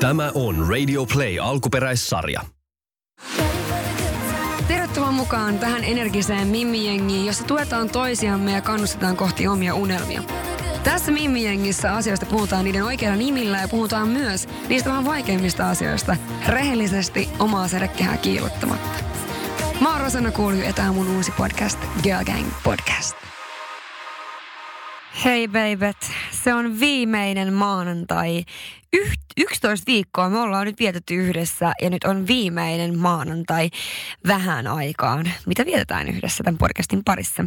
Tämä on Radio Play alkuperäissarja. Tervetuloa mukaan tähän energiseen Mimmi-jengiin, jossa tuetaan toisiamme ja kannustetaan kohti omia unelmia. Tässä Mimmi-jengissä asioista puhutaan niiden oikeilla nimillä ja puhutaan myös niistä vähän vaikeimmista asioista rehellisesti omaa sädekehää kiilottamatta. Mä oon Rosanna Kuulju ja tää on mun uusi podcast, Girl Gang Podcast. Hei babet, se on viimeinen maanantai. Y- 11 viikkoa me ollaan nyt vietetty yhdessä ja nyt on viimeinen maanantai vähän aikaan, mitä vietetään yhdessä tämän podcastin parissa.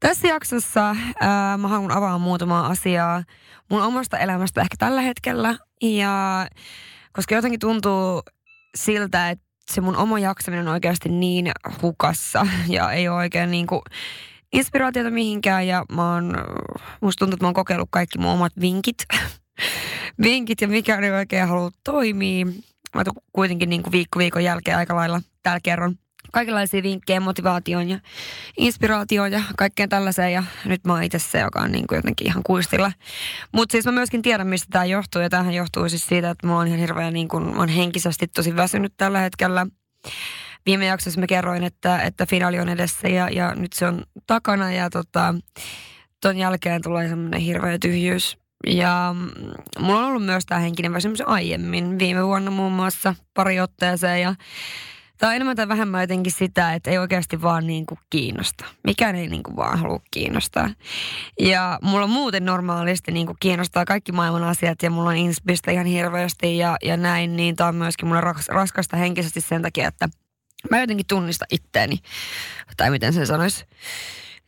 Tässä jaksossa ää, mä haluan avaa muutamaa asiaa mun omasta elämästä ehkä tällä hetkellä. Ja koska jotenkin tuntuu siltä, että se mun oma jaksaminen on oikeasti niin hukassa ja ei ole oikein niin kuin inspiraatiota mihinkään ja mä oon, musta tuntuu, että mä oon kokeillut kaikki mun omat vinkit. vinkit ja mikä ei oikein halua toimia. Mä kuitenkin niin kuin viikko viikon jälkeen aika lailla täällä kerron kaikenlaisia vinkkejä motivaatioon ja inspiraatioon ja kaikkeen tällaiseen. Ja nyt mä oon itse se, joka on niin kuin jotenkin ihan kuistilla. Mutta siis mä myöskin tiedän, mistä tämä johtuu. Ja tähän johtuu siis siitä, että mä oon ihan hirveän niin kuin, mä oon henkisesti tosi väsynyt tällä hetkellä. Viime jaksossa mä kerroin, että, että finaali on edessä ja, ja nyt se on takana. Ja tota, ton jälkeen tulee semmoinen hirveä tyhjyys. Ja mulla on ollut myös tämä henkinen väsymys aiemmin, viime vuonna muun muassa pari otteeseen. Ja on enemmän tai vähemmän jotenkin sitä, että ei oikeasti vaan niin kuin kiinnosta. Mikään ei niin kuin vaan halua kiinnostaa. Ja mulla muuten normaalisti niin kuin kiinnostaa kaikki maailman asiat ja mulla on inspistä ihan hirveästi ja, ja näin. Niin tämä on myöskin mulle raskasta henkisesti sen takia, että mä jotenkin tunnista itteeni. Tai miten sen sanoisi.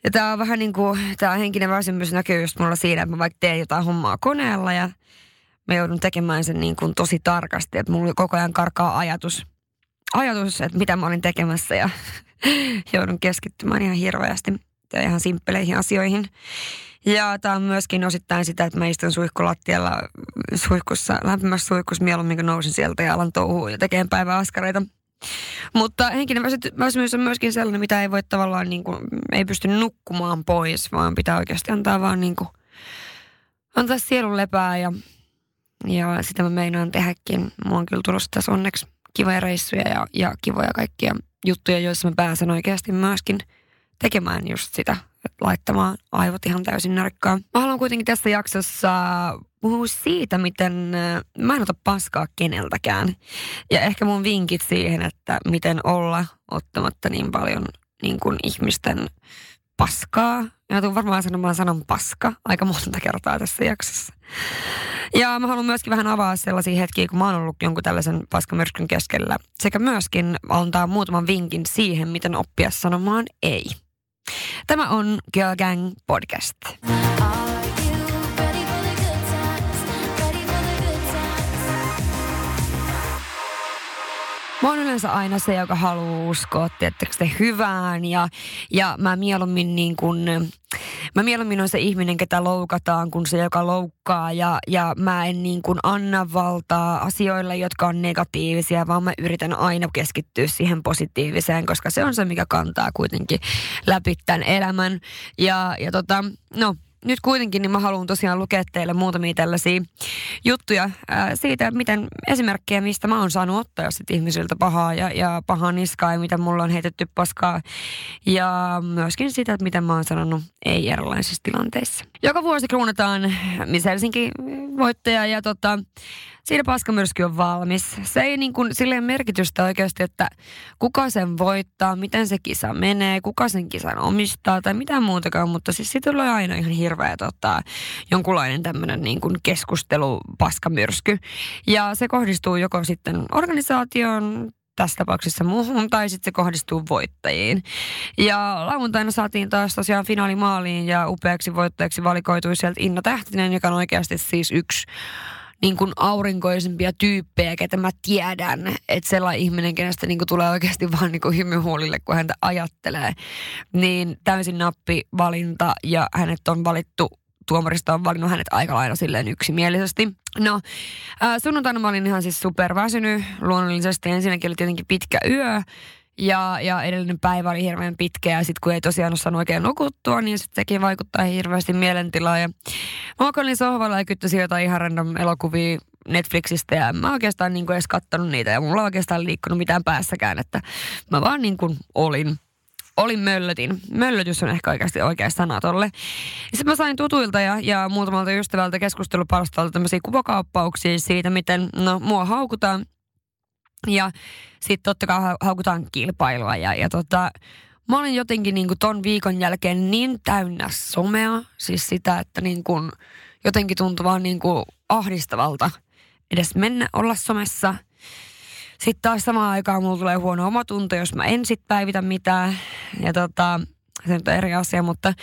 Ja tämä on vähän niin kuin, tämä henkinen väsymys näkyy just mulla siinä, että mä vaikka teen jotain hommaa koneella ja mä joudun tekemään sen niin kuin tosi tarkasti, että mulla koko ajan karkaa ajatus – ajatus, että mitä mä olin tekemässä ja joudun keskittymään ihan hirveästi ja ihan simppeleihin asioihin. Ja tämä on myöskin osittain sitä, että mä istun suihkulattialla suihkussa, lämpimässä suihkussa mieluummin kun nousin sieltä ja alan touhua ja tekemään päiväaskareita. Mutta henkinen väsymys on myöskin sellainen, mitä ei voi tavallaan niin kuin, ei pysty nukkumaan pois, vaan pitää oikeasti antaa vaan niin kuin, antaa sielun lepää ja, ja sitä mä meinaan tehdäkin. Mulla on kyllä tulossa tässä onneksi kivoja reissuja ja, ja kivoja kaikkia juttuja, joissa mä pääsen oikeasti myöskin tekemään just sitä, laittamaan aivot ihan täysin narkkaan. Mä haluan kuitenkin tässä jaksossa puhua siitä, miten äh, mä en ota paskaa keneltäkään. Ja ehkä mun vinkit siihen, että miten olla ottamatta niin paljon niin kuin ihmisten paskaa. Ja tuun varmaan sanomaan sanan paska aika monta kertaa tässä jaksossa. Ja mä haluan myöskin vähän avaa sellaisia hetkiä, kun mä oon ollut jonkun tällaisen paskamyrskyn keskellä. Sekä myöskin antaa muutaman vinkin siihen, miten oppia sanomaan ei. Tämä on Girl Gang Podcast. Mä oon yleensä aina se, joka haluaa uskoa, tiettäkö te hyvään ja, ja mä mieluummin niin kuin, mä mieluummin on se ihminen, ketä loukataan, kun se, joka loukkaa ja, ja mä en niin kuin anna valtaa asioille, jotka on negatiivisia, vaan mä yritän aina keskittyä siihen positiiviseen, koska se on se, mikä kantaa kuitenkin läpi tämän elämän. Ja, ja tota, no, nyt kuitenkin niin mä haluan tosiaan lukea teille muutamia tällaisia juttuja ää, siitä, miten esimerkkejä, mistä mä oon saanut ottaa sit ihmisiltä pahaa ja, ja pahaa niskaa ja mitä mulla on heitetty paskaa. Ja myöskin sitä, että miten mä oon sanonut ei erilaisissa tilanteissa. Joka vuosi kruunataan Miss Helsinki voittaja ja tota, siinä paskamyrsky on valmis. Se ei niin kuin, silleen merkitystä oikeasti, että kuka sen voittaa, miten se kisa menee, kuka sen kisan omistaa tai mitä muutakaan, mutta siis siitä tulee aina ihan hirveä tota, jonkunlainen tämmöinen niin kuin keskustelu paskamyrsky. Ja se kohdistuu joko sitten organisaation tässä tapauksessa muuhun, tai sitten se kohdistuu voittajiin. Ja lauantaina saatiin taas tosiaan finaalimaaliin ja upeaksi voittajaksi valikoitui sieltä Inna Tähtinen, joka on oikeasti siis yksi niin kuin aurinkoisempia tyyppejä, ketä mä tiedän. Että sellainen ihminen, kenestä niin kuin tulee oikeasti vaan niin kuin hymyhuolille, kun häntä ajattelee. Niin täysin nappivalinta ja hänet on valittu tuomarista on valinnut hänet aika lailla silleen yksimielisesti. No, äh, sunnuntaina mä olin ihan siis superväsynyt. Luonnollisesti ensinnäkin oli tietenkin pitkä yö. Ja, ja edellinen päivä oli hirveän pitkä ja sitten kun ei tosiaan osannut oikein nukuttua, niin sitten sekin vaikuttaa hirveästi mielentilaan. Ja mä makoilin sohvalla ja kyttäsin jotain ihan random elokuvia Netflixistä ja mä oikeastaan niin kuin edes kattonut niitä ja mulla oikeastaan liikkunut mitään päässäkään, että mä vaan niin kuin olin olin möllötin. Möllötys on ehkä oikeasti oikea sana tolle. Sitten mä sain tutuilta ja, ja muutamalta ystävältä keskustelupalstalta tämmöisiä kuvakauppauksia siitä, miten no, mua haukutaan. Ja sitten totta kai haukutaan kilpailua. Ja, ja tota, mä olin jotenkin niin kuin ton viikon jälkeen niin täynnä somea. Siis sitä, että niin kuin, jotenkin tuntui vaan niin kuin ahdistavalta edes mennä olla somessa – sitten taas samaan aikaan mulla tulee huono omatunto, jos mä en sit päivitä mitään. Ja tota, se on eri asia, mutta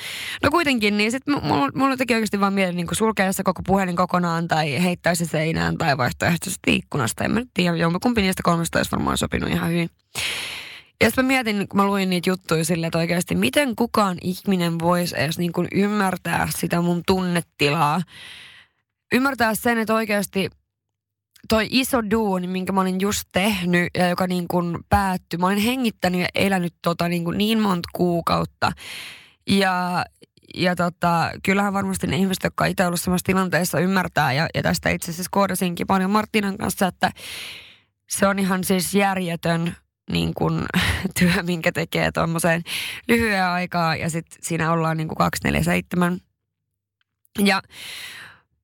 no kuitenkin, niin sitten mulla, mulla teki oikeasti vaan mieli niin sulkea se koko puhelin kokonaan tai heittää se seinään tai vaihtoehtoisesti ikkunasta. En mä nyt tiedä, jompikumpi niistä kolmesta olisi varmaan sopinut ihan hyvin. Ja sitten mä mietin, kun mä luin niitä juttuja silleen, että oikeasti miten kukaan ihminen voisi edes niin kuin ymmärtää sitä mun tunnetilaa. Ymmärtää sen, että oikeasti – toi iso duuni, minkä mä olin just tehnyt ja joka niin kuin päättyi. Mä olin hengittänyt ja elänyt tota niin, kuin niin monta kuukautta. Ja, ja tota, kyllähän varmasti ne ihmiset, jotka itse ollut samassa tilanteessa ymmärtää. Ja, ja tästä itse asiassa koodasinkin paljon Martinan kanssa, että se on ihan siis järjetön niin kuin, työ, minkä tekee tuommoiseen lyhyen aikaa. Ja sitten siinä ollaan niin kuin 247. Ja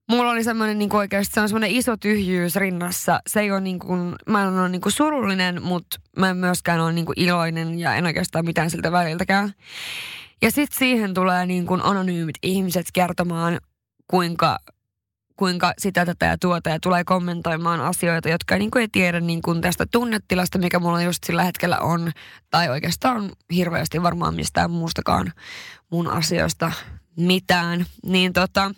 mulla oli semmoinen niin oikeasti se on semmoinen iso tyhjyys rinnassa. Se ei ole niin kuin, mä en ole niin kuin surullinen, mutta mä en myöskään ole niin kuin iloinen ja en oikeastaan mitään siltä väliltäkään. Ja sitten siihen tulee niin kuin anonyymit ihmiset kertomaan, kuinka, kuinka sitä tätä ja tuota ja tulee kommentoimaan asioita, jotka niin kuin ei tiedä niin kuin tästä tunnetilasta, mikä mulla just sillä hetkellä on. Tai oikeastaan hirveästi varmaan mistään muustakaan mun asioista mitään. Niin tota,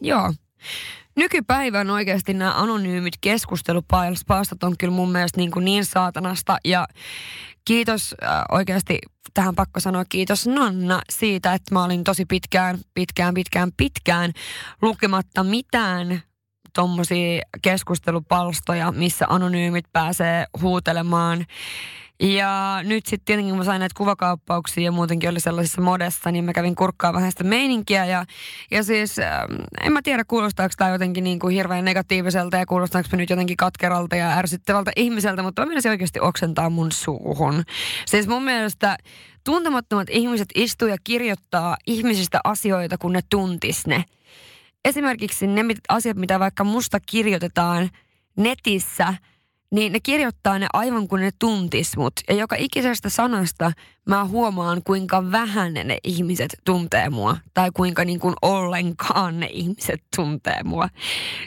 Joo. Nykypäivän oikeasti nämä anonyymit keskustelupalstat on kyllä mun mielestä niin, kuin niin saatanasta. Ja kiitos äh, oikeasti, tähän pakko sanoa kiitos Nanna siitä, että mä olin tosi pitkään, pitkään, pitkään, pitkään lukematta mitään tommosia keskustelupalstoja, missä anonyymit pääsee huutelemaan ja nyt sitten tietenkin kun mä sain näitä kuvakauppauksia ja muutenkin oli sellaisissa modessa, niin mä kävin kurkkaa vähän sitä meininkiä. Ja, ja siis äh, en mä tiedä kuulostaako tämä jotenkin niin kuin hirveän negatiiviselta ja kuulostaako mä nyt jotenkin katkeralta ja ärsyttävältä ihmiseltä, mutta mä se oikeasti oksentaa mun suuhun. Siis mun mielestä tuntemattomat ihmiset istuu ja kirjoittaa ihmisistä asioita, kun ne tuntis ne. Esimerkiksi ne asiat, mitä vaikka musta kirjoitetaan netissä – niin ne kirjoittaa ne aivan kuin ne tuntis mut. Ja joka ikisestä sanasta mä huomaan, kuinka vähän ne ihmiset tuntee mua. Tai kuinka niin kuin ollenkaan ne ihmiset tuntee mua.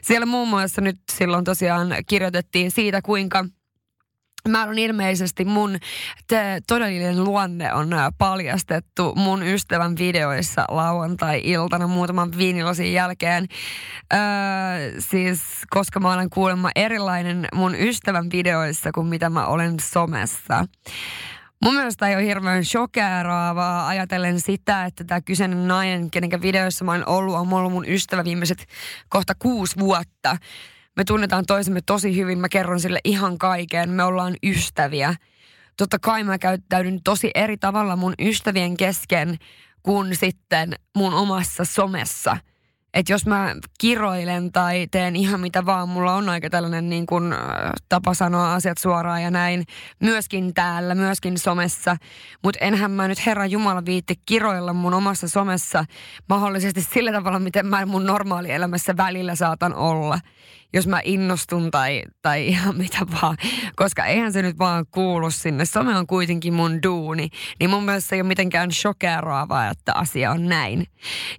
Siellä muun muassa nyt silloin tosiaan kirjoitettiin siitä, kuinka Mä on ilmeisesti mun te, todellinen luonne on paljastettu mun ystävän videoissa lauantai-iltana muutaman viinilasin jälkeen. Öö, siis koska mä olen kuulemma erilainen mun ystävän videoissa kuin mitä mä olen somessa. Mun mielestä ei ole hirveän shokeeraavaa ajatellen sitä, että tämä kyseinen nainen, kenen videoissa mä olen ollut, on ollut mun ystävä viimeiset kohta kuusi vuotta me tunnetaan toisemme tosi hyvin, mä kerron sille ihan kaiken, me ollaan ystäviä. Totta kai mä käyttäydyn tosi eri tavalla mun ystävien kesken kuin sitten mun omassa somessa – että jos mä kiroilen tai teen ihan mitä vaan, mulla on aika tällainen niin kuin, tapa sanoa asiat suoraan ja näin, myöskin täällä, myöskin somessa. Mutta enhän mä nyt Herra Jumala viitti kiroilla mun omassa somessa mahdollisesti sillä tavalla, miten mä mun normaalielämässä välillä saatan olla jos mä innostun tai, tai ihan mitä vaan. Koska eihän se nyt vaan kuulu sinne. Some on kuitenkin mun duuni. Niin mun mielestä se ei ole mitenkään shokeraavaa, että asia on näin.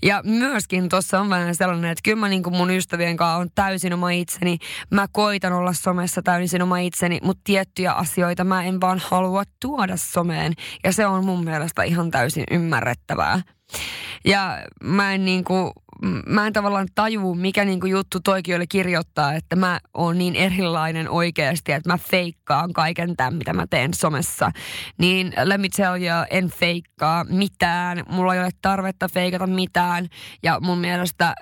Ja myöskin tuossa on vähän sellainen, että kyllä mä niin kuin mun ystävien kanssa on täysin oma itseni. Mä koitan olla somessa täysin oma itseni, mutta tiettyjä asioita mä en vaan halua tuoda someen. Ja se on mun mielestä ihan täysin ymmärrettävää. Ja mä en niinku, mä en tavallaan taju, mikä niinku juttu toikin oli kirjoittaa, että mä oon niin erilainen oikeasti, että mä feikkaan kaiken tämän, mitä mä teen somessa. Niin let me tell you, en feikkaa mitään. Mulla ei ole tarvetta feikata mitään. Ja mun mielestä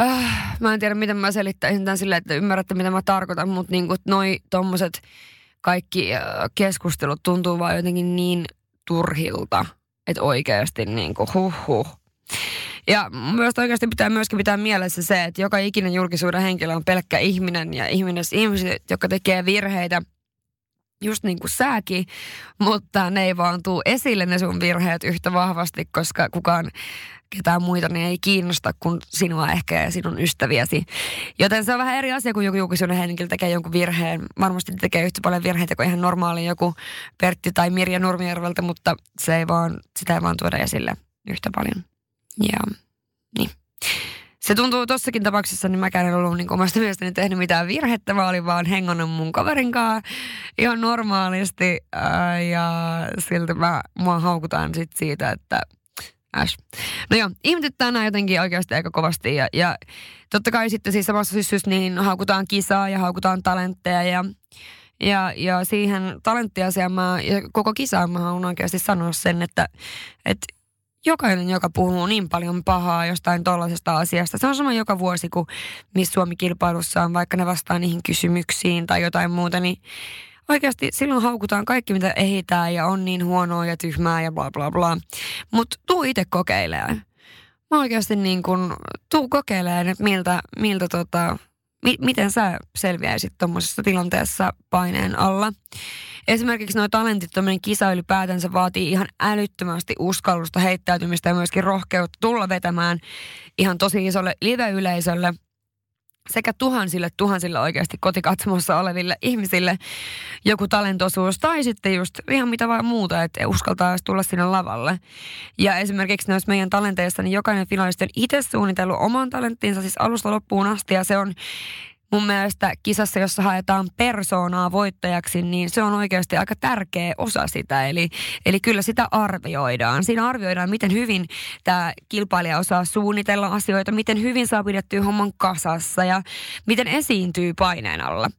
äh, mä en tiedä, miten mä selittäisin tämän silleen, että ymmärrätte, mitä mä tarkoitan, mutta niinku noi tommoset kaikki äh, keskustelut tuntuu vaan jotenkin niin turhilta että oikeasti niin kuin huh huh. Ja myös oikeasti pitää myöskin pitää mielessä se, että joka ikinen julkisuuden henkilö on pelkkä ihminen ja ihminen, ihmiset, jotka tekee virheitä – just niin kuin säkin, mutta ne ei vaan tuu esille ne sun virheet yhtä vahvasti, koska kukaan ketään muita niin ei kiinnosta kuin sinua ehkä ja sinun ystäviäsi. Joten se on vähän eri asia, kun joku julkisuuden henkilö tekee jonkun virheen. Varmasti tekee yhtä paljon virheitä kuin ihan normaali joku Pertti tai Mirja Nurmijärveltä, mutta se ei vaan, sitä ei vaan tuoda esille yhtä paljon. Ja niin se tuntuu tossakin tapauksessa, niin mäkään en ollut niin omasta mielestäni tehnyt mitään virhettä, vaan olin vaan hengonnut mun kaverin kanssa ihan normaalisti. Ää, ja siltä mä, mua haukutaan sit siitä, että Äs. No joo, ihmetyttää nämä jotenkin oikeasti aika kovasti. Ja, ja totta kai sitten siis samassa syssyssä niin haukutaan kisaa ja haukutaan talentteja ja ja, ja siihen talenttiasiaan mä, ja koko kisaan mä haluan oikeasti sanoa sen, että, että jokainen, joka puhuu niin paljon pahaa jostain tollaisesta asiasta. Se on sama joka vuosi, kun Miss Suomi-kilpailussa on, vaikka ne vastaa niihin kysymyksiin tai jotain muuta, niin oikeasti silloin haukutaan kaikki, mitä ehitään ja on niin huonoa ja tyhmää ja bla bla bla. Mutta tuu itse kokeilemaan. Mä oikeasti niin kun, tuu kokeilemaan, että miltä, miltä tota, mi- miten sä selviäisit tuommoisessa tilanteessa paineen alla. Esimerkiksi nuo talentit, tämmöinen kisa ylipäätänsä vaatii ihan älyttömästi uskallusta, heittäytymistä ja myöskin rohkeutta tulla vetämään ihan tosi isolle live-yleisölle – sekä tuhansille tuhansille oikeasti kotikatsomossa oleville ihmisille joku talentosuus tai sitten just ihan mitä vaan muuta, että uskaltaa tulla sinne lavalle. Ja esimerkiksi näissä meidän talenteissa, niin jokainen finalisti on itse suunnitellut oman talenttinsa siis alusta loppuun asti ja se on mun mielestä kisassa, jossa haetaan persoonaa voittajaksi, niin se on oikeasti aika tärkeä osa sitä. Eli, eli kyllä sitä arvioidaan. Siinä arvioidaan, miten hyvin tämä kilpailija osaa suunnitella asioita, miten hyvin saa pidettyä homman kasassa ja miten esiintyy paineen alla.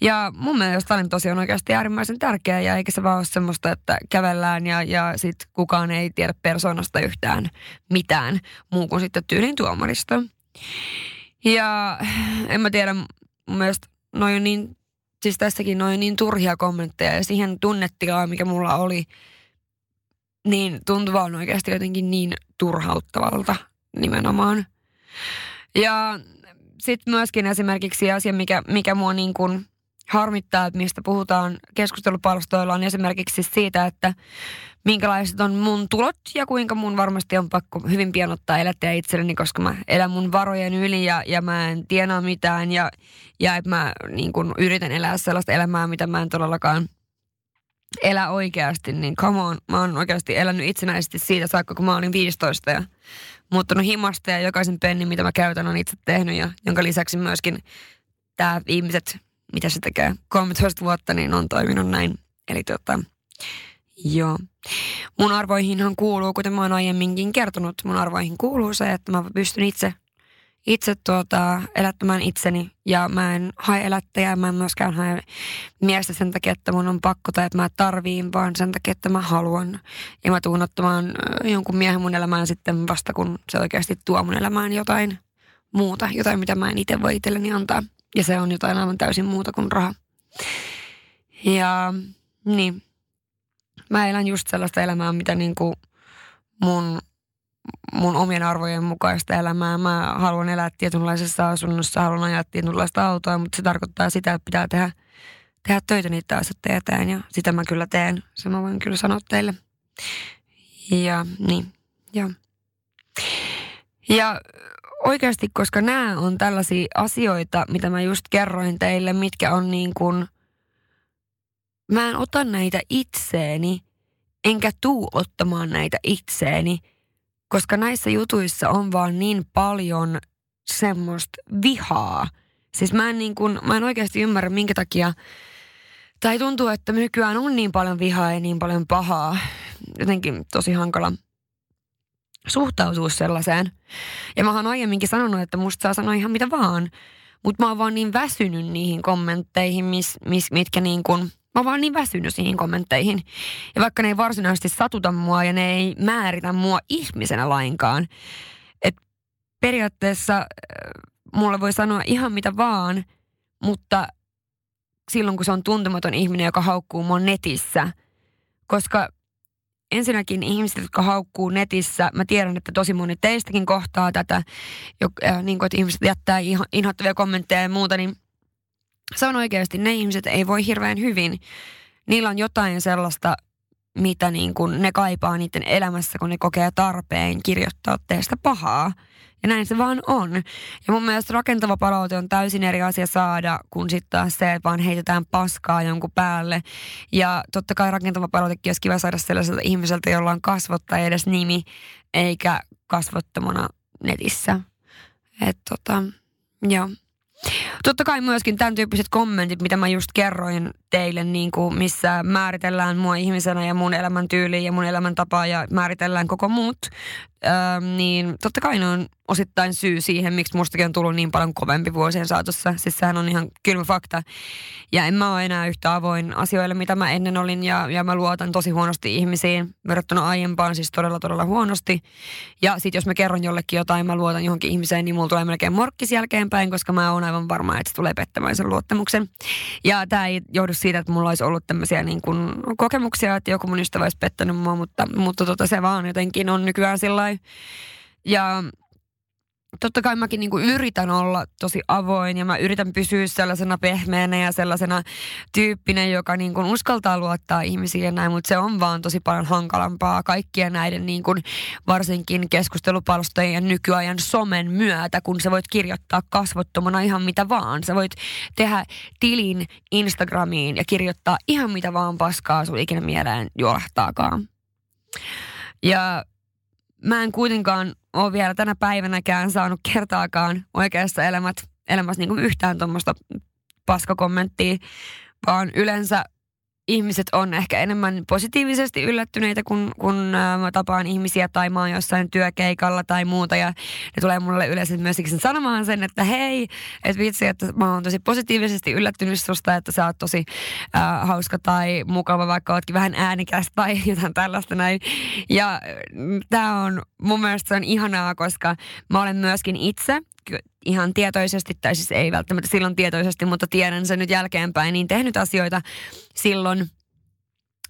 Ja mun mielestä talento on oikeasti äärimmäisen tärkeä ja eikä se vaan ole semmoista, että kävellään ja, ja sit kukaan ei tiedä persoonasta yhtään mitään muu kuin sitten tyylin tuomarista. Ja en mä tiedä, mun mielestä noin niin, siis tässäkin noin niin turhia kommentteja ja siihen tunnetilaan, mikä mulla oli, niin tuntuu vaan oikeasti jotenkin niin turhauttavalta nimenomaan. Ja sitten myöskin esimerkiksi asia, mikä, mikä mua niin kuin harmittaa, että mistä puhutaan keskustelupalstoilla, on esimerkiksi siitä, että minkälaiset on mun tulot ja kuinka mun varmasti on pakko hyvin pian ottaa elättäjä itselleni, koska mä elän mun varojen yli ja, ja mä en tienaa mitään ja, ja että mä niin kun yritän elää sellaista elämää, mitä mä en todellakaan elä oikeasti, niin come on, mä oon oikeasti elänyt itsenäisesti siitä saakka, kun mä olin 15 ja muuttunut himasta ja jokaisen pennin, mitä mä käytän, on itse tehnyt ja jonka lisäksi myöskin tämä viimeiset, mitä se tekee, 13 vuotta, niin on toiminut näin. Eli tota, Joo. Mun arvoihinhan kuuluu, kuten mä oon aiemminkin kertonut, mun arvoihin kuuluu se, että mä pystyn itse, itse tuota, elättämään itseni ja mä en hae elättäjää, mä en myöskään hae miestä sen takia, että mun on pakko tai että mä tarviin, vaan sen takia, että mä haluan. Ja mä tuun ottamaan jonkun miehen mun elämään sitten vasta, kun se oikeasti tuo mun elämään jotain muuta, jotain mitä mä en itse voi itselleni antaa. Ja se on jotain aivan täysin muuta kuin raha. Ja niin, mä elän just sellaista elämää, mitä niin kuin mun, mun omien arvojen mukaista elämää. Mä haluan elää tietynlaisessa asunnossa, haluan ajaa tietynlaista autoa, mutta se tarkoittaa sitä, että pitää tehdä, tehdä töitä niitä asioita eteen ja sitä mä kyllä teen. Se mä voin kyllä sanoa teille. Ja niin, joo. Ja oikeasti, koska nämä on tällaisia asioita, mitä mä just kerroin teille, mitkä on niin kuin – mä en ota näitä itseeni, enkä tuu ottamaan näitä itseeni, koska näissä jutuissa on vaan niin paljon semmoista vihaa. Siis mä en, niin kun, mä en oikeasti ymmärrä, minkä takia, tai tuntuu, että nykyään on niin paljon vihaa ja niin paljon pahaa. Jotenkin tosi hankala suhtautua sellaiseen. Ja mä oon aiemminkin sanonut, että musta saa sanoa ihan mitä vaan. Mutta mä oon vaan niin väsynyt niihin kommentteihin, mis, mis, mitkä niin kuin – Mä oon vaan niin väsynyt siihen kommentteihin. Ja vaikka ne ei varsinaisesti satuta mua ja ne ei määritä mua ihmisenä lainkaan. Että periaatteessa äh, mulle voi sanoa ihan mitä vaan, mutta silloin kun se on tuntematon ihminen, joka haukkuu mua netissä. Koska ensinnäkin ihmiset, jotka haukkuu netissä, mä tiedän, että tosi moni teistäkin kohtaa tätä, jo, äh, niin kuin, että ihmiset jättää inhottavia kommentteja ja muuta, niin se on oikeasti, ne ihmiset ei voi hirveän hyvin. Niillä on jotain sellaista, mitä niin kuin ne kaipaa niiden elämässä, kun ne kokee tarpeen kirjoittaa teistä pahaa. Ja näin se vaan on. Ja mun mielestä rakentava palaute on täysin eri asia saada, kuin sitten taas se, että vaan heitetään paskaa jonkun päälle. Ja totta kai rakentava palautekin olisi kiva saada sellaiselta ihmiseltä, jolla on kasvot tai edes nimi, eikä kasvottomana netissä. Että tota, joo. Totta kai myöskin tämän tyyppiset kommentit, mitä mä just kerroin teille, niin kuin missä määritellään mua ihmisenä ja mun elämäntyyli ja mun elämäntapa ja määritellään koko muut, niin totta kai ne on osittain syy siihen, miksi mustakin on tullut niin paljon kovempi vuosien saatossa. Siis sehän on ihan kylmä fakta. Ja en mä ole enää yhtä avoin asioille, mitä mä ennen olin. Ja, ja mä luotan tosi huonosti ihmisiin verrattuna aiempaan, siis todella todella huonosti. Ja sit jos mä kerron jollekin jotain, mä luotan johonkin ihmiseen, niin mulla tulee melkein morkkis jälkeenpäin, koska mä oon aivan varma, että se tulee pettämään sen luottamuksen. Ja tämä ei johdu siitä, että mulla olisi ollut tämmöisiä niin kokemuksia, että joku mun ystävä olisi pettänyt mua, mutta, mutta tota, se vaan jotenkin on nykyään sillä Ja totta kai mäkin niin kuin yritän olla tosi avoin ja mä yritän pysyä sellaisena pehmeänä ja sellaisena tyyppinen, joka niin kuin uskaltaa luottaa ihmisiin ja näin, mutta se on vaan tosi paljon hankalampaa kaikkien näiden niin kuin varsinkin keskustelupalstojen ja nykyajan somen myötä, kun sä voit kirjoittaa kasvottomana ihan mitä vaan. Sä voit tehdä tilin Instagramiin ja kirjoittaa ihan mitä vaan paskaa sun ikinä mieleen juolahtaakaan. Ja mä en kuitenkaan ole vielä tänä päivänäkään saanut kertaakaan oikeassa elämät, elämässä niin yhtään tuommoista paskakommenttia, vaan yleensä ihmiset on ehkä enemmän positiivisesti yllättyneitä, kun, kun mä tapaan ihmisiä tai mä oon jossain työkeikalla tai muuta. Ja ne tulee mulle yleensä myös sanomaan sen, että hei, että vitsi, että mä oon tosi positiivisesti yllättynyt susta, että sä oot tosi äh, hauska tai mukava, vaikka ootkin vähän äänikäs tai jotain tällaista näin. Ja tää on mun mielestä se on ihanaa, koska mä olen myöskin itse ihan tietoisesti, tai siis ei välttämättä silloin tietoisesti, mutta tiedän sen nyt jälkeenpäin, niin tehnyt asioita silloin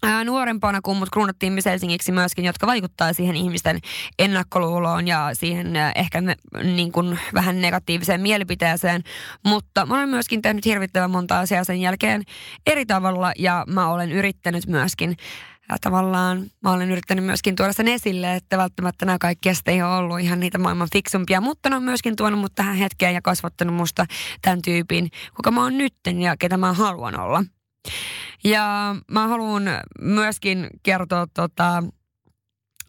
ää, nuorempana, kun mut kruunattiin myös Helsingiksi myöskin, jotka vaikuttaa siihen ihmisten ennakkoluuloon ja siihen ää, ehkä me, niin kuin vähän negatiiviseen mielipiteeseen. Mutta mä olen myöskin tehnyt hirvittävän monta asiaa sen jälkeen eri tavalla ja mä olen yrittänyt myöskin ja tavallaan mä olen yrittänyt myöskin tuoda sen esille, että välttämättä nämä kaikki ei ole ollut ihan niitä maailman fiksumpia, mutta ne on myöskin tuonut mut tähän hetkeen ja kasvattanut musta tämän tyypin, kuka mä oon nytten ja ketä mä haluan olla. Ja mä haluan myöskin kertoa, tota,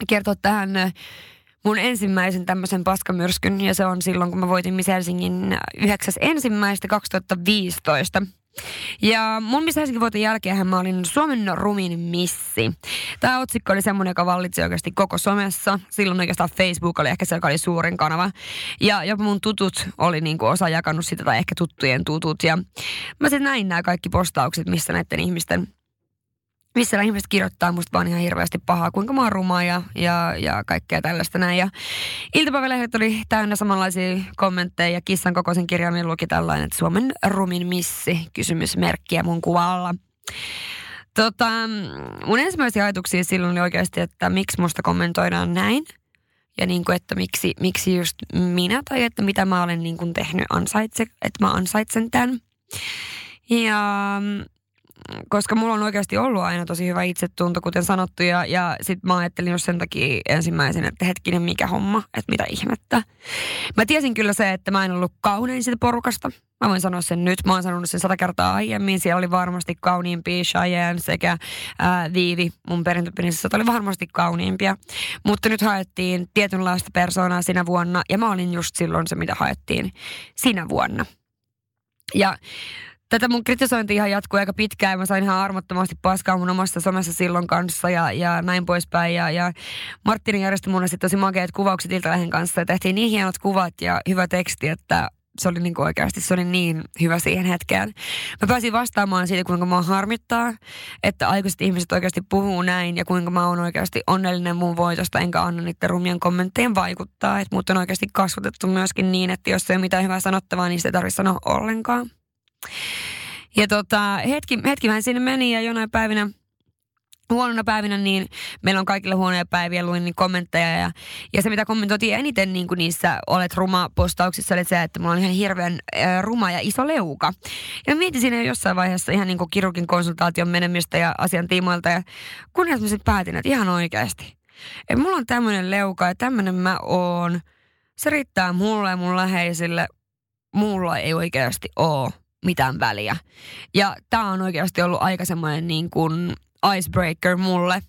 kertoa tähän mun ensimmäisen tämmöisen paskamyrskyn, ja se on silloin, kun mä voitin Miss Helsingin 9.1.2015. Ja mun Miss Helsingin vuoten jälkeen mä olin Suomen rumin missi. Tämä otsikko oli semmoinen, joka vallitsi oikeasti koko somessa. Silloin oikeastaan Facebook oli ehkä se, joka oli suurin kanava. Ja jopa mun tutut oli niinku osa jakanut sitä, tai ehkä tuttujen tutut. Ja mä sitten näin nämä kaikki postaukset, missä näiden ihmisten missä ihmiset kirjoittaa musta vaan ihan hirveästi pahaa, kuinka mä oon rumaa ja, ja, ja kaikkea tällaista näin. Ja iltapäivälehdet oli täynnä samanlaisia kommentteja ja kissan kokoisen kirjaimin luki tällainen, että Suomen rumin missi, kysymysmerkkiä mun kuvalla. Tota, mun ensimmäisiä ajatuksia silloin oli oikeasti, että miksi musta kommentoidaan näin. Ja niin kuin, että miksi, miksi just minä tai että mitä mä olen niin kuin tehnyt ansaitse, että mä ansaitsen tämän. Ja koska mulla on oikeasti ollut aina tosi hyvä itsetunto, kuten sanottu, ja, ja sit mä ajattelin just sen takia ensimmäisen, että hetkinen, mikä homma, että mitä ihmettä. Mä tiesin kyllä se, että mä en ollut kaunein siitä porukasta. Mä voin sanoa sen nyt, mä oon sanonut sen sata kertaa aiemmin. Siellä oli varmasti kauniimpia Cheyenne sekä ää, Viivi, mun perintöprinsessa, oli varmasti kauniimpia. Mutta nyt haettiin tietynlaista persoonaa sinä vuonna, ja mä olin just silloin se, mitä haettiin sinä vuonna. Ja tätä mun kritisointi ihan jatkuu aika pitkään ja mä sain ihan armottomasti paskaa mun omassa somessa silloin kanssa ja, ja näin poispäin. Ja, ja Martinin järjesti mulle sitten tosi makeat kuvaukset Iltalehden kanssa ja tehtiin niin hienot kuvat ja hyvä teksti, että se oli niin oikeasti, se oli niin hyvä siihen hetkeen. Mä pääsin vastaamaan siitä, kuinka mä harmittaa, että aikuiset ihmiset oikeasti puhuu näin ja kuinka mä oon oikeasti onnellinen mun voitosta, enkä anna niiden rumien kommenttejen vaikuttaa. Että mut on oikeasti kasvatettu myöskin niin, että jos ei ole mitään hyvää sanottavaa, niin sitä ei tarvitse sanoa ollenkaan. Ja tota, hetki, hetki vähän sinne meni ja jonain päivinä huonona päivinä, niin meillä on kaikille huonoja päiviä, luin niin kommentteja ja, ja se mitä kommentoitiin eniten niin kuin niissä olet ruma postauksissa oli se, että mulla on ihan hirveän äh, ruma ja iso leuka. Ja mietin siinä jossain vaiheessa ihan niin kuin kirurgin konsultaation menemistä ja asian tiimoilta ja kunnes mä sitten päätin, että ihan oikeasti. Että mulla on tämmöinen leuka ja tämmöinen mä oon. Se riittää mulle ja mun läheisille. Mulla ei oikeasti ole mitään väliä. Ja tämä on oikeasti ollut aika semmoinen niin kuin icebreaker mulle.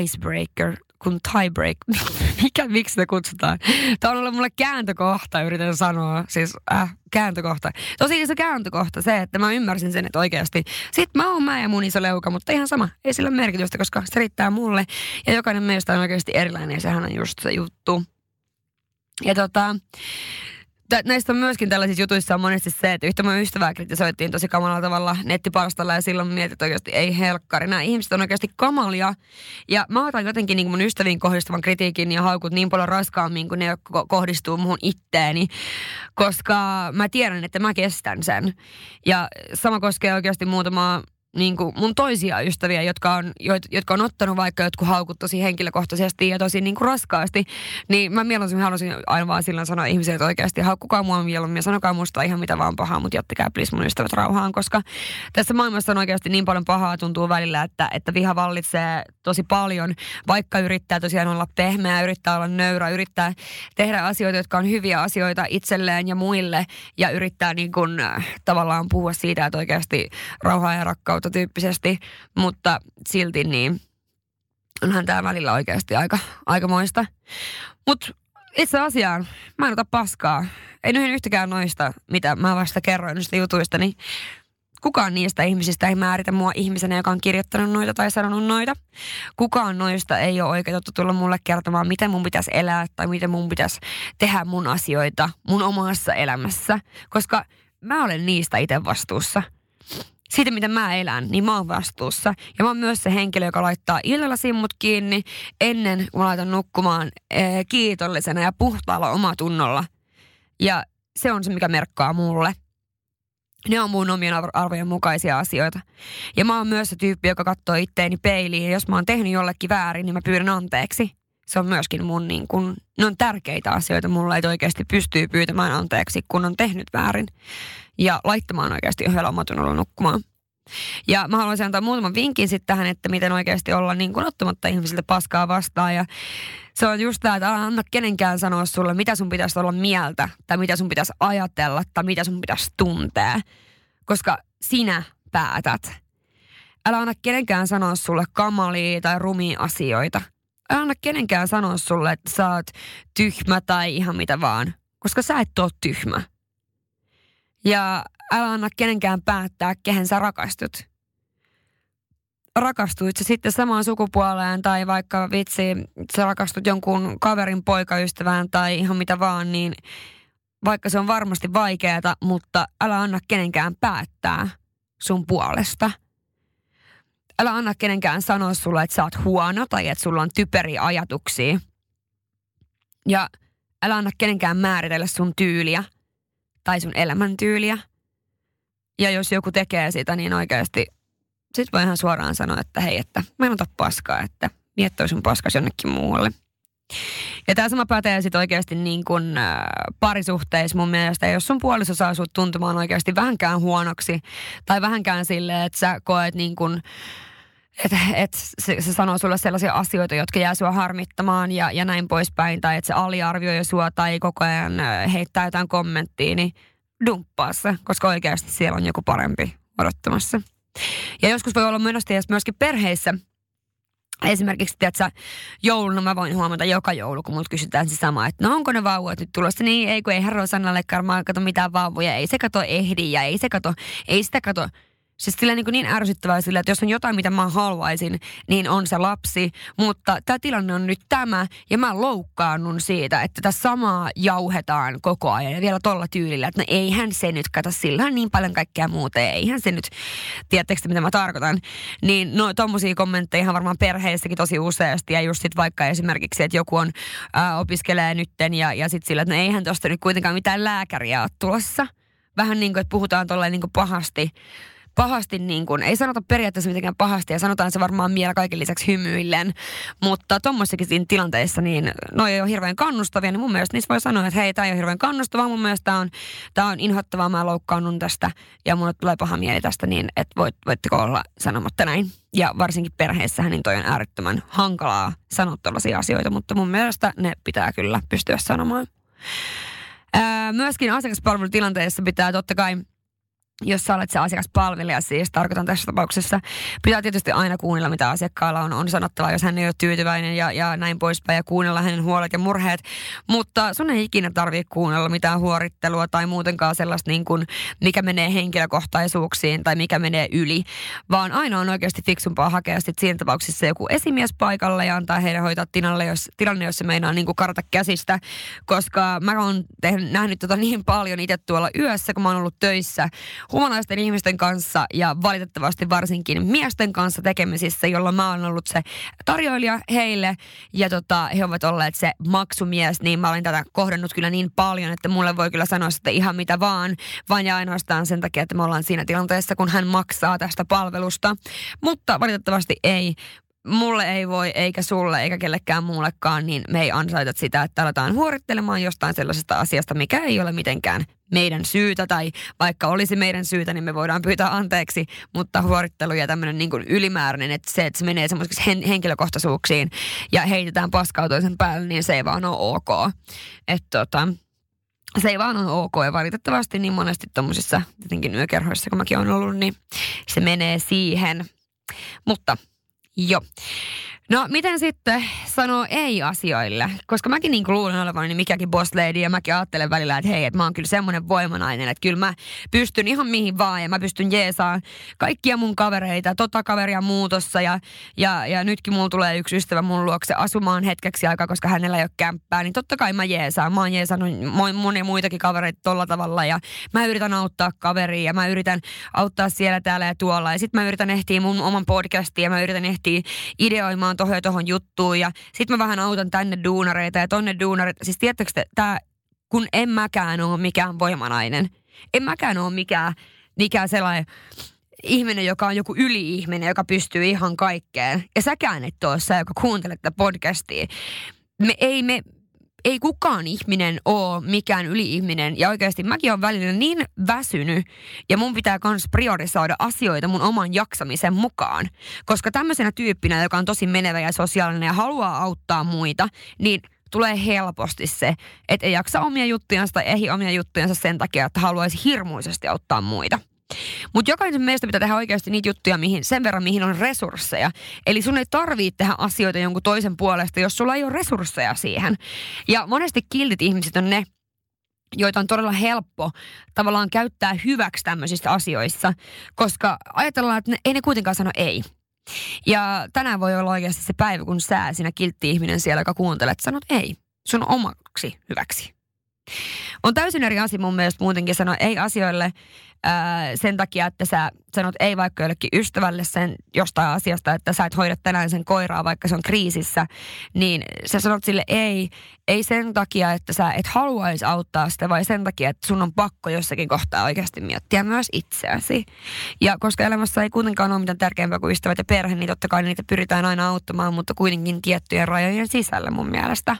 Icebreaker, kun tiebreak. Mikä, miksi sitä kutsutaan? Tämä on ollut mulle kääntökohta, yritän sanoa. Siis äh, kääntökohta. Tosi se kääntökohta se, että mä ymmärsin sen, että oikeasti. Sitten mä oon mä ja mun iso leuka, mutta ihan sama. Ei sillä ole merkitystä, koska se riittää mulle. Ja jokainen meistä on oikeasti erilainen ja sehän on just se juttu. Ja tota, näistä on myöskin tällaisissa jutuissa on monesti se, että yhtä mun ystävää kritisoitiin tosi kamalalla tavalla nettipalstalla ja silloin mietit, että oikeasti ei helkkari. Nämä ihmiset on oikeasti kamalia. Ja mä otan jotenkin niin mun ystäviin kohdistuvan kritiikin ja haukut niin paljon raskaammin kuin ne kohdistuu muhun itteeni, koska mä tiedän, että mä kestän sen. Ja sama koskee oikeasti muutamaa niin kuin mun toisia ystäviä, jotka on, jotka on ottanut vaikka jotkut haukut tosi henkilökohtaisesti ja tosi niin kuin raskaasti, niin mä mieluummin haluaisin aina vaan silloin sanoa ihmisille, että oikeasti haukkukaa mua mieluummin ja sanokaa musta ihan mitä vaan pahaa, mutta jättäkää please mun ystävät rauhaan, koska tässä maailmassa on oikeasti niin paljon pahaa tuntuu välillä, että, että viha vallitsee tosi paljon, vaikka yrittää tosiaan olla pehmeä, yrittää olla nöyrä, yrittää tehdä asioita, jotka on hyviä asioita itselleen ja muille ja yrittää niin kuin, äh, tavallaan puhua siitä, että oikeasti rauhaa ja rakkautta tyyppisesti, mutta silti niin onhan tämä välillä oikeasti aika, aika moista. Mutta itse asiaan, mä en ota paskaa. Ei nyt yhtäkään noista, mitä mä vasta kerroin noista jutuista, niin kukaan niistä ihmisistä ei määritä mua ihmisenä, joka on kirjoittanut noita tai sanonut noita. Kukaan noista ei ole oikeutettu tulla mulle kertomaan, miten mun pitäisi elää tai miten mun pitäisi tehdä mun asioita mun omassa elämässä, koska mä olen niistä itse vastuussa siitä, miten mä elän, niin mä oon vastuussa. Ja mä oon myös se henkilö, joka laittaa illalla simmut kiinni ennen kuin mä laitan nukkumaan ee, kiitollisena ja puhtaalla omatunnolla. Ja se on se, mikä merkkaa mulle. Ne on mun omien arvojen mukaisia asioita. Ja mä oon myös se tyyppi, joka katsoo itteeni peiliin. Ja jos mä oon tehnyt jollekin väärin, niin mä pyydän anteeksi. Se on myöskin mun niin kun, ne on tärkeitä asioita mulle, että oikeasti pystyy pyytämään anteeksi, kun on tehnyt väärin ja laittamaan oikeasti yhdellä omatunnolla nukkumaan. Ja mä haluaisin antaa muutaman vinkin sitten tähän, että miten oikeasti olla niin kuin ottamatta ihmisiltä paskaa vastaan. Ja se on just tämä, että anna kenenkään sanoa sulle, mitä sun pitäisi olla mieltä, tai mitä sun pitäisi ajatella, tai mitä sun pitäisi tuntea. Koska sinä päätät. Älä anna kenenkään sanoa sulle kamalia tai rumia asioita. Anna kenenkään sanoa sulle, että sä oot tyhmä tai ihan mitä vaan. Koska sä et ole tyhmä. Ja älä anna kenenkään päättää, kehen sä rakastut. Rakastuit sä sitten samaan sukupuoleen tai vaikka vitsi, sä rakastut jonkun kaverin poikaystävään tai ihan mitä vaan, niin vaikka se on varmasti vaikeaa, mutta älä anna kenenkään päättää sun puolesta. Älä anna kenenkään sanoa sulle, että sä oot huono tai että sulla on typeriä ajatuksia. Ja älä anna kenenkään määritellä sun tyyliä – tai sun elämäntyyliä. Ja jos joku tekee sitä, niin oikeasti sit voi ihan suoraan sanoa, että hei, että mä en ota paskaa, että miettoi sun paskas jonnekin muualle. Ja tämä sama pätee sitten oikeasti niin kuin äh, parisuhteissa mun mielestä. Jos sun puoliso saa sut tuntumaan oikeasti vähänkään huonoksi tai vähänkään silleen, että sä koet niin kuin, että et se, se sanoo sulle sellaisia asioita, jotka jää sua harmittamaan ja, ja näin poispäin, tai että se aliarvioi sua tai koko ajan heittää jotain kommenttia, niin dumppaa se, koska oikeasti siellä on joku parempi odottamassa. Ja joskus voi olla myöskin perheissä, Esimerkiksi, että jouluna mä voin huomata joka joulu, kun multa kysytään se sama, että no onko ne vauvat nyt tulossa, niin ei kun ei herra Sannalle karmaa kato mitään vauvoja, ei se kato ehdi ja ei se kato, ei sitä kato Siis sillä niin, niin ärsyttävää sillä, että jos on jotain, mitä mä haluaisin, niin on se lapsi. Mutta tämä tilanne on nyt tämä, ja mä loukkaannun siitä, että tätä samaa jauhetaan koko ajan. Ja vielä tolla tyylillä, että no eihän se nyt, kato, sillä niin paljon kaikkea muuta, ja eihän se nyt, tiedättekö mitä mä tarkoitan. Niin no tommosia kommentteja varmaan perheessäkin tosi useasti, ja just sit vaikka esimerkiksi, että joku on, ää, opiskelee nytten, ja, ja sit sillä, että no eihän tosta nyt kuitenkaan mitään lääkäriä ole tulossa. Vähän niin kuin, että puhutaan tolleen niin kuin pahasti pahasti niin kuin, ei sanota periaatteessa mitenkään pahasti ja sanotaan se varmaan vielä kaiken lisäksi hymyillen, mutta tuommoisessakin tilanteissa niin no ei ole hirveän kannustavia, niin mun mielestä niissä voi sanoa, että hei, tämä ei ole hirveän kannustavaa, mun mielestä tämä on, tämä on inhottavaa, mä loukkaannun tästä ja mulle tulee paha mieli tästä, niin että voit, voitteko olla sanomatta näin. Ja varsinkin perheessähän niin toi on äärettömän hankalaa sanoa tällaisia asioita, mutta mun mielestä ne pitää kyllä pystyä sanomaan. Ää, myöskin asiakaspalvelutilanteessa pitää totta kai jos sä olet se asiakaspalvelija, siis tarkoitan tässä tapauksessa, pitää tietysti aina kuunnella, mitä asiakkaalla on, on sanottavaa, jos hän ei ole tyytyväinen ja, ja näin poispäin, ja kuunnella hänen huolet ja murheet. Mutta sun ei ikinä tarvitse kuunnella mitään huorittelua tai muutenkaan sellaista, niin kuin, mikä menee henkilökohtaisuuksiin tai mikä menee yli, vaan aina on oikeasti fiksumpaa hakea sitten siinä tapauksessa joku esimies paikalle ja antaa heidän hoitaa tilanne, jos, tilanne, jos se meinaa niin kuin karata käsistä, koska mä oon nähnyt tota niin paljon itse tuolla yössä, kun mä oon ollut töissä, humanaisten ihmisten kanssa ja valitettavasti varsinkin miesten kanssa tekemisissä, jolloin mä oon ollut se tarjoilija heille. Ja tota, he ovat olleet se maksumies, niin mä olen tätä kohdannut kyllä niin paljon, että mulle voi kyllä sanoa sitä ihan mitä vaan, vain ja ainoastaan sen takia, että me ollaan siinä tilanteessa, kun hän maksaa tästä palvelusta. Mutta valitettavasti ei mulle ei voi, eikä sulle, eikä kellekään muullekaan, niin me ei ansaita sitä, että aletaan huorittelemaan jostain sellaisesta asiasta, mikä ei ole mitenkään meidän syytä, tai vaikka olisi meidän syytä, niin me voidaan pyytää anteeksi, mutta huorittelu ja tämmöinen niin ylimääräinen, että se, että se menee semmoisiksi hen- henkilökohtaisuuksiin ja heitetään paskaa toisen päälle, niin se ei vaan ole ok. Että tota, se ei vaan ole ok ja valitettavasti niin monesti tuommoisissa jotenkin yökerhoissa, kun mäkin olen ollut, niin se menee siihen. Mutta Joo. No miten sitten sanoo ei asioille? Koska mäkin niin luulen olevani niin mikäkin boss lady ja mäkin ajattelen välillä, että hei, että mä oon kyllä semmoinen voimanainen, että kyllä mä pystyn ihan mihin vaan ja mä pystyn jeesaan kaikkia mun kavereita, tota kaveria muutossa ja, ja, ja nytkin mulla tulee yksi ystävä mun luokse asumaan hetkeksi aikaa, koska hänellä ei ole kämppää, niin totta kai mä jeesaan. Mä oon jeesannut monia muitakin kavereita tolla tavalla ja mä yritän auttaa kaveria ja mä yritän auttaa siellä, täällä ja tuolla ja sitten mä yritän ehtiä mun oman podcastin ja mä yritän ehtiä ideoimaan tohon ja tohon juttuun ja sitten mä vähän autan tänne duunareita ja tonne duunareita. Siis tiedättekö tää, kun en mäkään ole mikään voimanainen. En mäkään ole mikään, mikään sellainen ihminen, joka on joku yli-ihminen, joka pystyy ihan kaikkeen. Ja säkään et ole se, joka kuuntelet tätä podcastia. Me ei, me, ei kukaan ihminen ole mikään yli-ihminen. Ja oikeasti mäkin olen välillä niin väsynyt ja mun pitää myös priorisoida asioita mun oman jaksamisen mukaan. Koska tämmöisenä tyyppinä, joka on tosi menevä ja sosiaalinen ja haluaa auttaa muita, niin tulee helposti se, että ei jaksa omia juttujansa tai ei omia juttujansa sen takia, että haluaisi hirmuisesti auttaa muita. Mutta jokaisen meistä pitää tehdä oikeasti niitä juttuja mihin, sen verran, mihin on resursseja. Eli sun ei tarvitse tehdä asioita jonkun toisen puolesta, jos sulla ei ole resursseja siihen. Ja monesti kiltit ihmiset on ne, joita on todella helppo tavallaan käyttää hyväksi tämmöisissä asioissa, koska ajatellaan, että ne, ei ne kuitenkaan sano ei. Ja tänään voi olla oikeasti se päivä, kun sä, sinä kiltti ihminen siellä, joka kuuntelet, sanot ei sun omaksi hyväksi. On täysin eri asia mun mielestä muutenkin sanoa ei asioille ää, sen takia, että sä sanot ei vaikka jollekin ystävälle sen jostain asiasta, että sä et hoida tänään sen koiraa, vaikka se on kriisissä, niin sä sanot sille ei, ei sen takia, että sä et haluaisi auttaa sitä, vai sen takia, että sun on pakko jossakin kohtaa oikeasti miettiä myös itseäsi. Ja koska elämässä ei kuitenkaan ole mitään tärkeämpää kuin ystävät ja perhe, niin totta kai niitä pyritään aina auttamaan, mutta kuitenkin tiettyjen rajojen sisällä mun mielestä.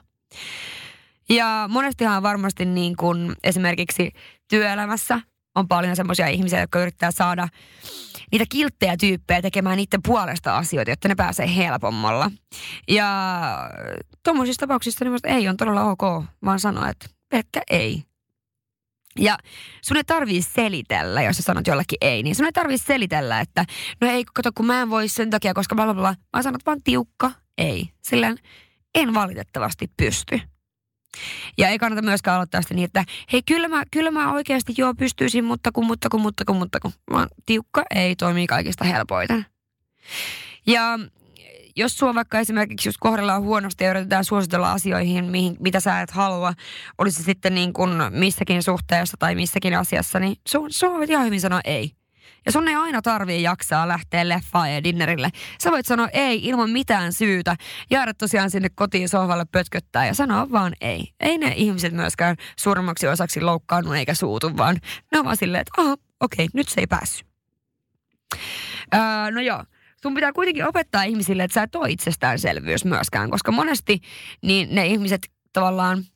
Ja monestihan varmasti niin kuin esimerkiksi työelämässä on paljon semmoisia ihmisiä, jotka yrittää saada niitä kilttejä tyyppejä tekemään niiden puolesta asioita, jotta ne pääsee helpommalla. Ja tuommoisissa tapauksissa niin ei on todella ok, vaan sanoa, että pelkkä ei. Ja sun ei tarvii selitellä, jos sä sanot jollekin ei, niin sun ei tarvii selitellä, että no ei, kato kun mä en voi sen takia, koska bla bla bla, vaan sanot vaan tiukka ei. Sillä en valitettavasti pysty. Ja ei kannata myöskään aloittaa sitä niin, että hei kyllä mä, kyllä mä oikeasti joo pystyisin, mutta kun, mutta kun, mutta kun, mutta kun. Vaan tiukka ei toimi kaikista helpoiten. Ja jos sua vaikka esimerkiksi just kohdellaan huonosti ja yritetään suositella asioihin, mihin, mitä sä et halua, olisi sitten niin kuin missäkin suhteessa tai missäkin asiassa, niin sun, sun voit ihan hyvin sanoa ei. Ja sun ei aina tarvii jaksaa lähteä leffaan ja dinnerille. Sä voit sanoa ei ilman mitään syytä. Jäädä tosiaan sinne kotiin sohvalle pötköttää ja sanoa vaan ei. Ei ne ihmiset myöskään suurimmaksi osaksi loukkaannut eikä suutu, vaan ne on vaan silleen, että aha, okei, nyt se ei päässyt. Öö, no joo, sun pitää kuitenkin opettaa ihmisille, että sä et ole itsestäänselvyys myöskään, koska monesti niin ne ihmiset tavallaan –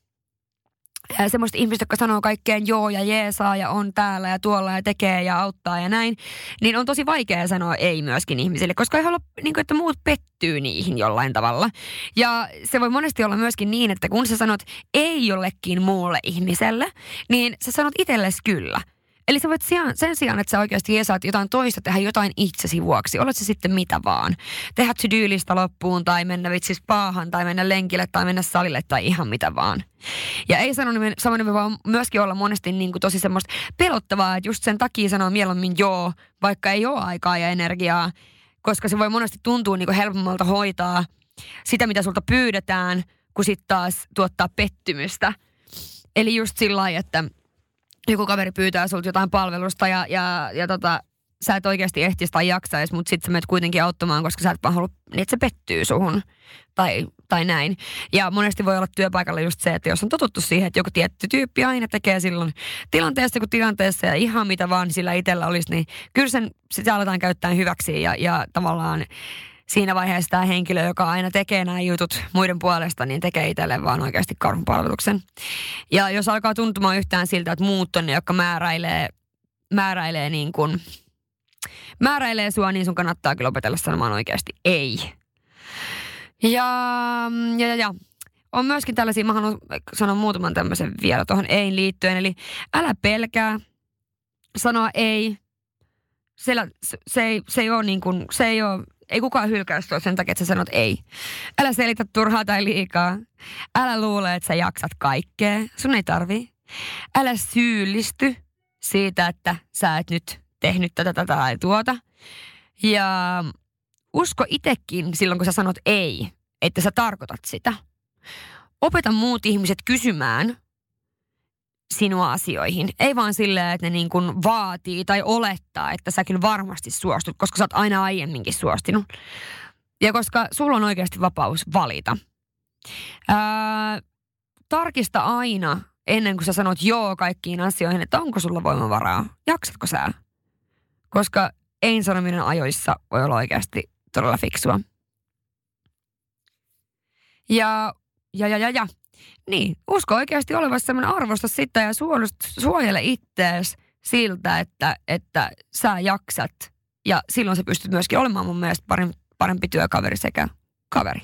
semmoista ihmistä, jotka sanoo kaikkeen joo ja jeesaa ja on täällä ja tuolla ja tekee ja auttaa ja näin, niin on tosi vaikea sanoa ei myöskin ihmisille, koska ei halua, niin kuin, että muut pettyy niihin jollain tavalla. Ja se voi monesti olla myöskin niin, että kun sä sanot ei jollekin muulle ihmiselle, niin sä sanot itsellesi kyllä. Eli sä voit sijaan, sen sijaan, että sä oikeasti jeesaat jotain toista, tehdä jotain itsesi vuoksi. Olet se sitten mitä vaan. Tehdä to loppuun tai mennä vitsis paahan tai mennä lenkille tai mennä salille tai ihan mitä vaan. Ja ei sano nimen, samoin vaan myöskin olla monesti niin kuin tosi semmoista pelottavaa, että just sen takia sanoo mieluummin joo, vaikka ei ole aikaa ja energiaa, koska se voi monesti tuntua niin kuin helpommalta hoitaa sitä, mitä sulta pyydetään, kun sitten taas tuottaa pettymystä. Eli just sillä lailla, että joku kaveri pyytää sulta jotain palvelusta ja, ja, ja tota, sä et oikeasti ehtisi tai jaksaisi, mutta sitten sä menet kuitenkin auttamaan, koska sä et vaan halua, niin että se pettyy suhun tai, tai näin. Ja monesti voi olla työpaikalla just se, että jos on totuttu siihen, että joku tietty tyyppi aina tekee silloin tilanteessa kuin tilanteessa ja ihan mitä vaan sillä itsellä olisi, niin kyllä sen sitä aletaan käyttää hyväksi ja, ja tavallaan siinä vaiheessa tämä henkilö, joka aina tekee nämä jutut muiden puolesta, niin tekee itselleen vaan oikeasti karhunpalveluksen. Ja jos alkaa tuntumaan yhtään siltä, että muut on ne, jotka määräilee, määräilee niin kuin, määräilee sua, niin sun kannattaa kyllä opetella sanomaan oikeasti ei. Ja, ja, ja, ja. On myöskin tällaisia, mä haluan sanoa muutaman tämmöisen vielä tuohon ei liittyen. Eli älä pelkää sanoa ei. Siellä, se, se, ei, se ei ole niin kuin, se ei ole ei kukaan hylkää sua sen takia, että sä sanot ei. Älä selitä turhaa tai liikaa. Älä luule, että sä jaksat kaikkea. Sun ei tarvii. Älä syyllisty siitä, että sä et nyt tehnyt tätä, tätä tai tuota. Ja usko itekin silloin, kun sä sanot ei, että sä tarkoitat sitä. Opeta muut ihmiset kysymään sinua asioihin. Ei vaan silleen, että ne niin kuin vaatii tai olettaa, että sä kyllä varmasti suostut, koska sä oot aina aiemminkin suostinut. Ja koska sulla on oikeasti vapaus valita. Ää, tarkista aina ennen kuin sä sanot joo kaikkiin asioihin, että onko sulla voimavaraa. Jaksatko sä? Koska ei sanominen ajoissa voi olla oikeasti todella fiksua. Ja, ja, ja, ja, ja. Niin, usko oikeasti olevassa semmoinen arvosta sitä ja suojele ittees siltä, että, että sä jaksat. Ja silloin sä pystyt myöskin olemaan mun mielestä parempi, parempi työkaveri sekä kaveri.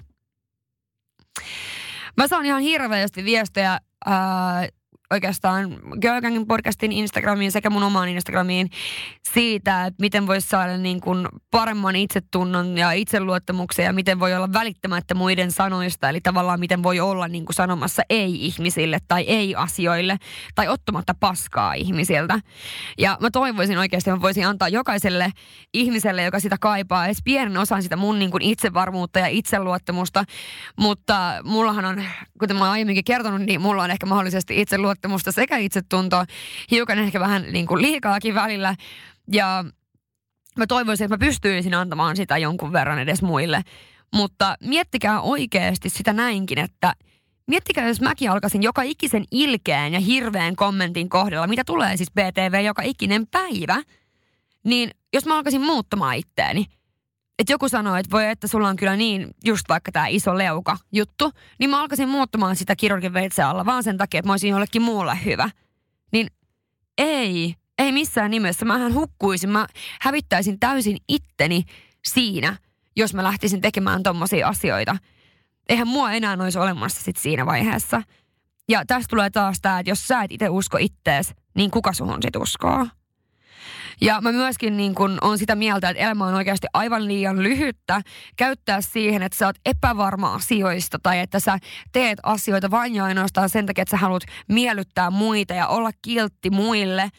Mä saan ihan hirveästi viestejä ää, oikeastaan Girlgangin podcastin Instagramiin sekä mun omaan Instagramiin siitä, että miten voisi saada niin kuin paremman itsetunnon ja itseluottamuksen ja miten voi olla välittämättä muiden sanoista. Eli tavallaan miten voi olla niin kuin sanomassa ei ihmisille tai ei asioille tai ottamatta paskaa ihmisiltä. Ja mä toivoisin oikeasti, että mä voisin antaa jokaiselle ihmiselle, joka sitä kaipaa, edes pienen osan sitä mun niin kuin itsevarmuutta ja itseluottamusta. Mutta mullahan on, kuten mä aiemminkin kertonut, niin mulla on ehkä mahdollisesti itseluottamusta itseluottamusta sekä itsetuntoa, hiukan ehkä vähän niin kuin liikaakin välillä. Ja mä toivoisin, että mä pystyisin antamaan sitä jonkun verran edes muille. Mutta miettikää oikeasti sitä näinkin, että miettikää, jos mäkin alkaisin joka ikisen ilkeän ja hirveän kommentin kohdalla, mitä tulee siis BTV joka ikinen päivä, niin jos mä alkaisin muuttamaan itteeni, että joku sanoo, että voi että sulla on kyllä niin just vaikka tämä iso leuka juttu, niin mä alkaisin muuttamaan sitä kirurgin veitse alla vaan sen takia, että mä olisin jollekin muulle hyvä. Niin ei, ei missään nimessä. Mähän hukkuisin, mä hävittäisin täysin itteni siinä, jos mä lähtisin tekemään tommosia asioita. Eihän mua enää olisi olemassa sit siinä vaiheessa. Ja tästä tulee taas tämä, että jos sä et itse usko ittees, niin kuka suhun sit uskoo? Ja mä myöskin niin kun on sitä mieltä, että elämä on oikeasti aivan liian lyhyttä käyttää siihen, että sä oot epävarma asioista tai että sä teet asioita vain ja ainoastaan sen takia, että sä haluat miellyttää muita ja olla kiltti muille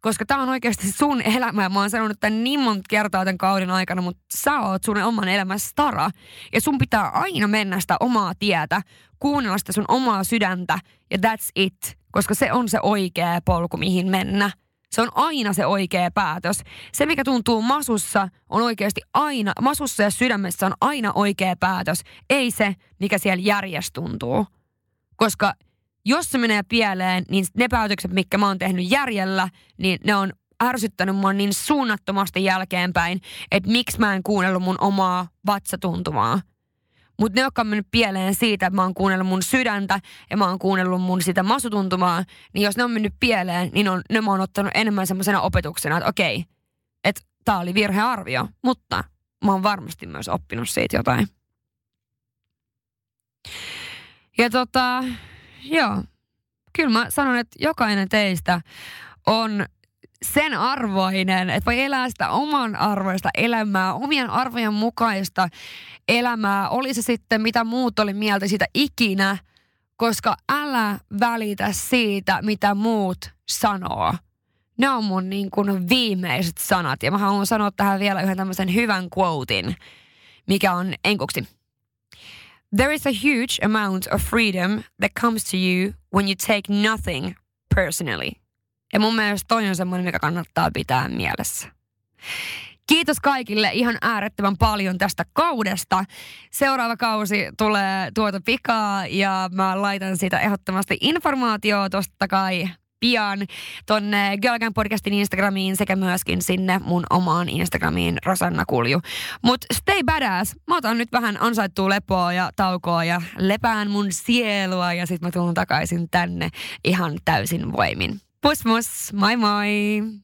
koska tämä on oikeasti sun elämä mä oon sanonut tämän niin monta kertaa tämän kauden aikana, mutta sä oot sun oman elämän stara ja sun pitää aina mennä sitä omaa tietä, kuunnella sitä sun omaa sydäntä ja that's it, koska se on se oikea polku, mihin mennä. Se on aina se oikea päätös. Se, mikä tuntuu masussa, on oikeasti aina, masussa ja sydämessä on aina oikea päätös. Ei se, mikä siellä järjessä tuntuu. Koska jos se menee pieleen, niin ne päätökset, mitkä mä oon tehnyt järjellä, niin ne on ärsyttänyt mua niin suunnattomasti jälkeenpäin, että miksi mä en kuunnellut mun omaa vatsatuntumaa. Mutta ne, jotka on mennyt pieleen siitä, että mä oon kuunnellut mun sydäntä ja mä oon kuunnellut mun sitä masutuntumaa, niin jos ne on mennyt pieleen, niin on, ne mä oon ottanut enemmän semmoisena opetuksena, että okei, että tää oli virhearvio, mutta mä oon varmasti myös oppinut siitä jotain. Ja tota, joo, kyllä mä sanon, että jokainen teistä on sen arvoinen, että voi elää sitä oman arvoista elämää, omien arvojen mukaista elämää, oli se sitten mitä muut oli mieltä siitä ikinä, koska älä välitä siitä, mitä muut sanoo. Ne on mun niin kuin viimeiset sanat. Ja mä haluan sanoa tähän vielä yhden tämmöisen hyvän quotein, mikä on enkuksi. There is a huge amount of freedom that comes to you when you take nothing personally. Ja mun mielestä toi on semmoinen, mikä kannattaa pitää mielessä. Kiitos kaikille ihan äärettömän paljon tästä kaudesta. Seuraava kausi tulee tuota pikaa ja mä laitan sitä ehdottomasti informaatiota tosta kai pian tonne Girlgang podcastin Instagramiin sekä myöskin sinne mun omaan Instagramiin Rosanna Kulju. Mut stay badass. Mä otan nyt vähän ansaittua lepoa ja taukoa ja lepään mun sielua ja sit mä tulen takaisin tänne ihan täysin voimin. Muss, muss. Moi, moi.